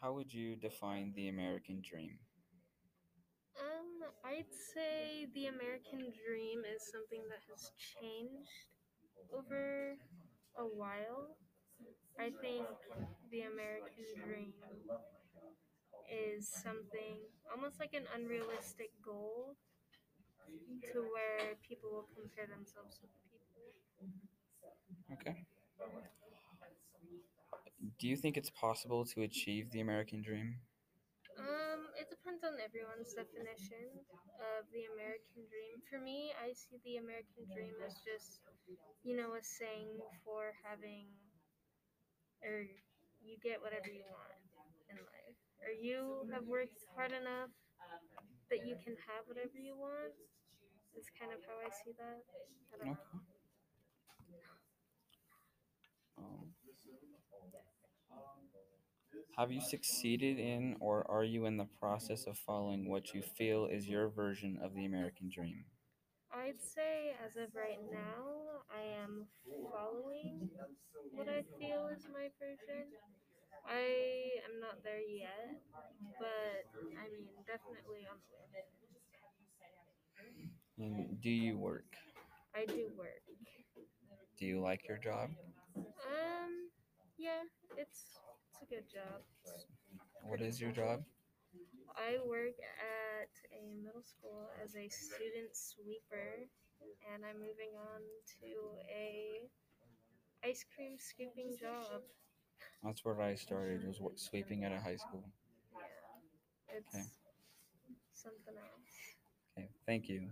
How would you define the American dream? Um, I'd say the American dream is something that has changed over a while. I think the American dream is something almost like an unrealistic goal to where people will compare themselves with people. Okay. Do you think it's possible to achieve the American dream? Um, it depends on everyone's definition of the American dream. For me, I see the American dream as just, you know, a saying for having, or you get whatever you want in life, or you have worked hard enough that you can have whatever you want. Is kind of how I see that. I don't know. Okay. Um, have you succeeded in or are you in the process of following what you feel is your version of the American dream? I'd say as of right now, I am following what I feel is my version. I am not there yet, but I mean, definitely on the way. And do you work? I do work. Do you like your job? Um, yeah, it's it's a good job. What is your job? I work at a middle school as a student sweeper, and I'm moving on to a ice cream scooping job. That's where I started, was sweeping at a high school. Yeah, it's Okay. something else. Okay, thank you.